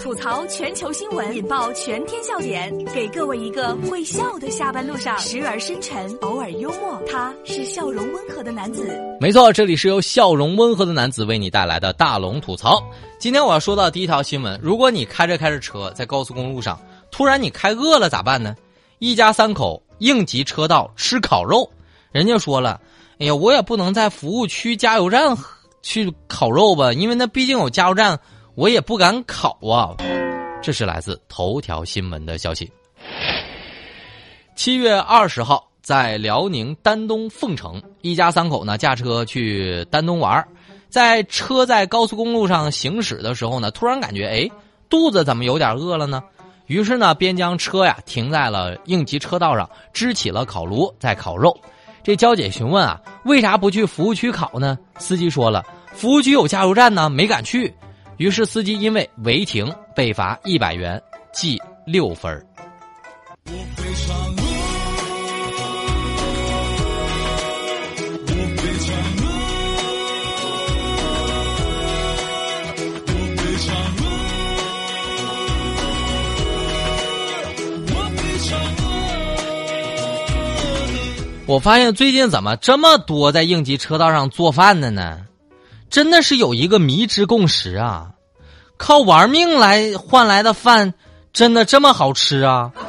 吐槽全球新闻，引爆全天笑点，给各位一个会笑的下班路上，时而深沉，偶尔幽默。他是笑容温和的男子。没错，这里是由笑容温和的男子为你带来的大龙吐槽。今天我要说到第一条新闻：如果你开着开着车在高速公路上，突然你开饿了咋办呢？一家三口应急车道吃烤肉，人家说了，哎呀，我也不能在服务区加油站去烤肉吧，因为那毕竟有加油站，我也不敢烤啊。这是来自头条新闻的消息。七月二十号，在辽宁丹东凤城，一家三口呢驾车去丹东玩，在车在高速公路上行驶的时候呢，突然感觉哎，肚子怎么有点饿了呢？于是呢，便将车呀停在了应急车道上，支起了烤炉在烤肉。这娇姐询问啊，为啥不去服务区烤呢？司机说了，服务区有加油站呢，没敢去。于是司机因为违停被罚一百元，记六分儿。我发现最近怎么这么多在应急车道上做饭的呢？真的是有一个迷之共识啊！靠玩命来换来的饭，真的这么好吃啊？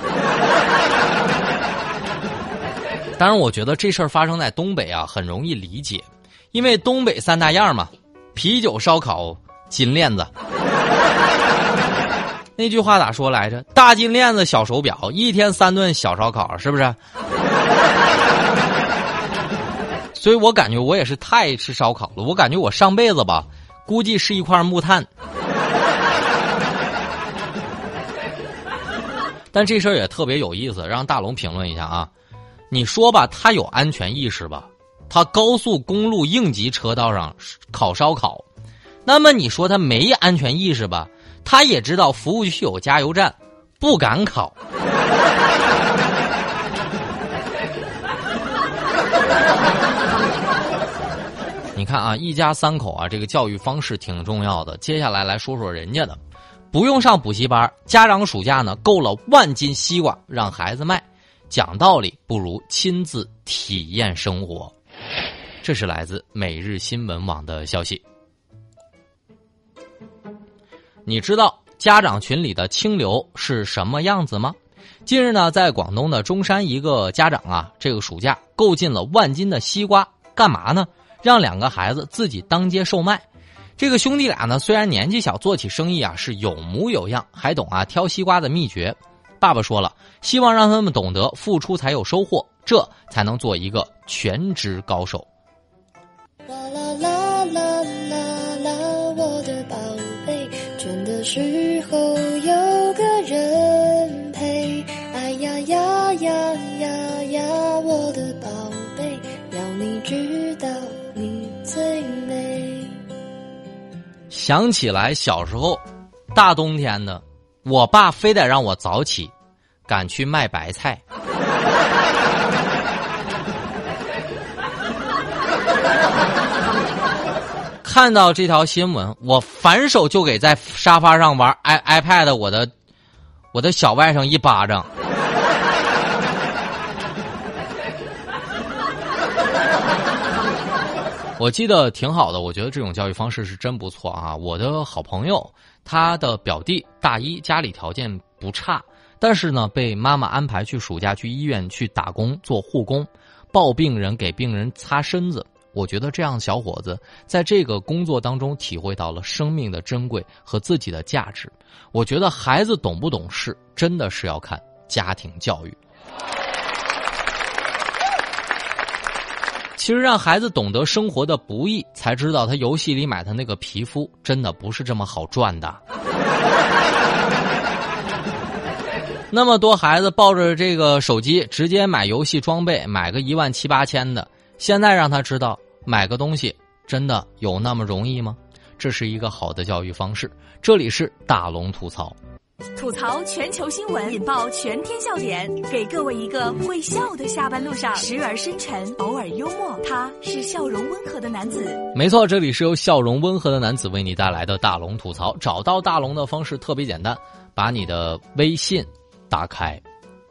当然，我觉得这事儿发生在东北啊，很容易理解，因为东北三大样嘛：啤酒、烧烤、金链子。那句话咋说来着？大金链子，小手表，一天三顿小烧烤，是不是？所以我感觉我也是太爱吃烧烤了。我感觉我上辈子吧，估计是一块木炭。但这事儿也特别有意思，让大龙评论一下啊。你说吧，他有安全意识吧？他高速公路应急车道上烤烧烤，那么你说他没安全意识吧？他也知道服务区有加油站，不敢烤。你看啊，一家三口啊，这个教育方式挺重要的。接下来来说说人家的，不用上补习班，家长暑假呢购了万斤西瓜让孩子卖。讲道理不如亲自体验生活，这是来自每日新闻网的消息。你知道家长群里的清流是什么样子吗？近日呢，在广东的中山，一个家长啊，这个暑假购进了万斤的西瓜，干嘛呢？让两个孩子自己当街售卖。这个兄弟俩呢，虽然年纪小，做起生意啊是有模有样，还懂啊挑西瓜的秘诀。爸爸说了，希望让他们懂得付出才有收获，这才能做一个全职高手。啦啦啦啦啦啦，我的宝贝，倦的时候想起来小时候，大冬天的。我爸非得让我早起，赶去卖白菜。看到这条新闻，我反手就给在沙发上玩 i iPad 我的我的小外甥一巴掌。我记得挺好的，我觉得这种教育方式是真不错啊！我的好朋友，他的表弟大一，家里条件不差，但是呢，被妈妈安排去暑假去医院去打工做护工，抱病人给病人擦身子。我觉得这样小伙子在这个工作当中体会到了生命的珍贵和自己的价值。我觉得孩子懂不懂事，真的是要看家庭教育。其实让孩子懂得生活的不易，才知道他游戏里买的那个皮肤真的不是这么好赚的。那么多孩子抱着这个手机直接买游戏装备，买个一万七八千的，现在让他知道买个东西真的有那么容易吗？这是一个好的教育方式。这里是大龙吐槽。吐槽全球新闻，引爆全天笑点，给各位一个会笑的下班路上，时而深沉，偶尔幽默，他是笑容温和的男子。没错，这里是由笑容温和的男子为你带来的大龙吐槽。找到大龙的方式特别简单，把你的微信打开，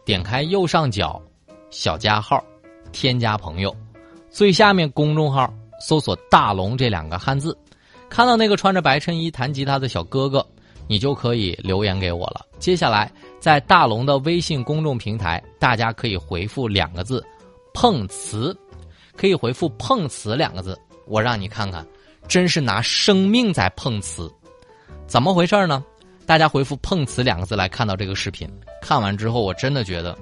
点开右上角小加号，添加朋友，最下面公众号搜索“大龙”这两个汉字，看到那个穿着白衬衣弹吉他的小哥哥。你就可以留言给我了。接下来，在大龙的微信公众平台，大家可以回复两个字“碰瓷”，可以回复“碰瓷”两个字，我让你看看，真是拿生命在碰瓷，怎么回事呢？大家回复“碰瓷”两个字来看到这个视频，看完之后，我真的觉得，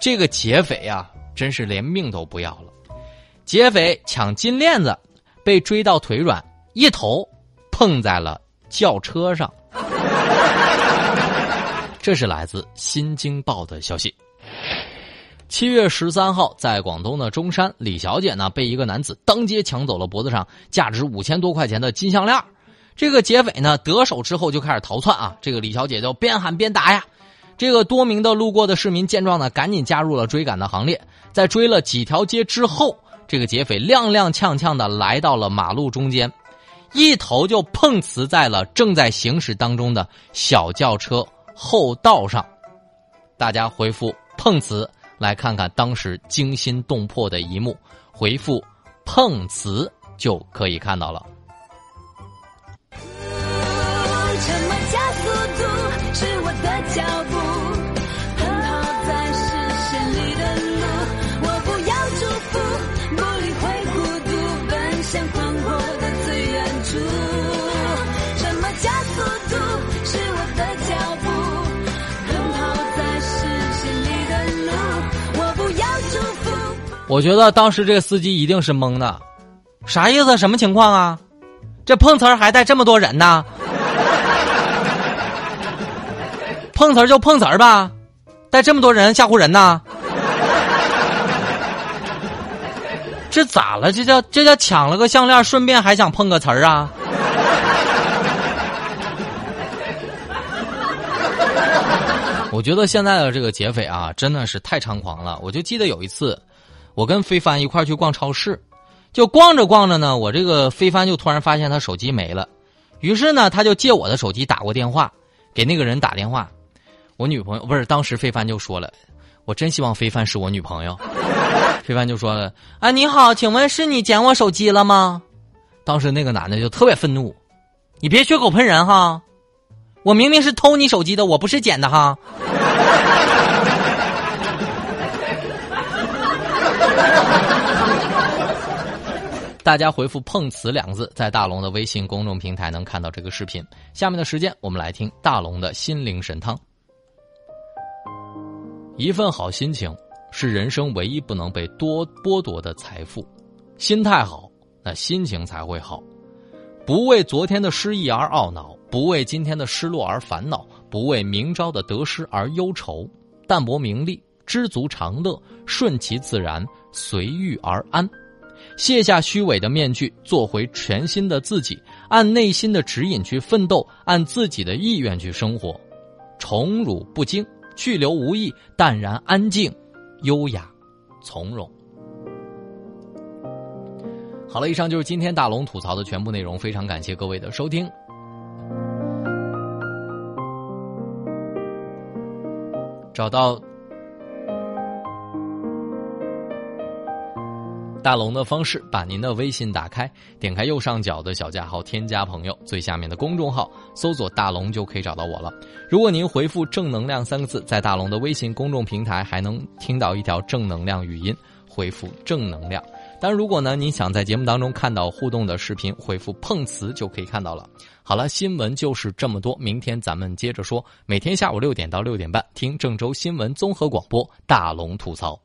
这个劫匪呀，真是连命都不要了。劫匪抢金链子，被追到腿软，一头碰在了轿车上。这是来自《新京报》的消息。七月十三号，在广东的中山，李小姐呢被一个男子当街抢走了脖子上价值五千多块钱的金项链。这个劫匪呢得手之后就开始逃窜啊，这个李小姐就边喊边打呀。这个多名的路过的市民见状呢，赶紧加入了追赶的行列。在追了几条街之后，这个劫匪踉踉跄跄的来到了马路中间，一头就碰瓷在了正在行驶当中的小轿车。后道上，大家回复“碰瓷”来看看当时惊心动魄的一幕。回复“碰瓷”就可以看到了。什么加速度是我的脚步我觉得当时这个司机一定是懵的，啥意思？什么情况啊？这碰瓷儿还带这么多人呢？碰瓷儿就碰瓷儿吧，带这么多人吓唬人呢？这咋了？这叫这叫抢了个项链，顺便还想碰个瓷儿啊？我觉得现在的这个劫匪啊，真的是太猖狂了。我就记得有一次。我跟非凡一块去逛超市，就逛着逛着呢，我这个非凡就突然发现他手机没了，于是呢，他就借我的手机打过电话，给那个人打电话。我女朋友不是当时非凡就说了，我真希望非凡是我女朋友。非凡就说了啊，你好，请问是你捡我手机了吗？当时那个男的就特别愤怒，你别血口喷人哈，我明明是偷你手机的，我不是捡的哈。大家回复“碰瓷”两个字，在大龙的微信公众平台能看到这个视频。下面的时间，我们来听大龙的心灵神汤。一份好心情是人生唯一不能被多剥夺的财富。心态好，那心情才会好。不为昨天的失意而懊恼，不为今天的失落而烦恼，不为明朝的得失而忧愁。淡泊名利，知足常乐，顺其自然，随遇而安。卸下虚伪的面具，做回全新的自己，按内心的指引去奋斗，按自己的意愿去生活，宠辱不惊，去留无意，淡然安静，优雅从容。好了，以上就是今天大龙吐槽的全部内容，非常感谢各位的收听。找到。大龙的方式，把您的微信打开，点开右上角的小加号，添加朋友，最下面的公众号搜索“大龙”就可以找到我了。如果您回复“正能量”三个字，在大龙的微信公众平台还能听到一条正能量语音，回复“正能量”。当然，如果呢您想在节目当中看到互动的视频，回复“碰瓷”就可以看到了。好了，新闻就是这么多，明天咱们接着说。每天下午六点到六点半，听郑州新闻综合广播，大龙吐槽。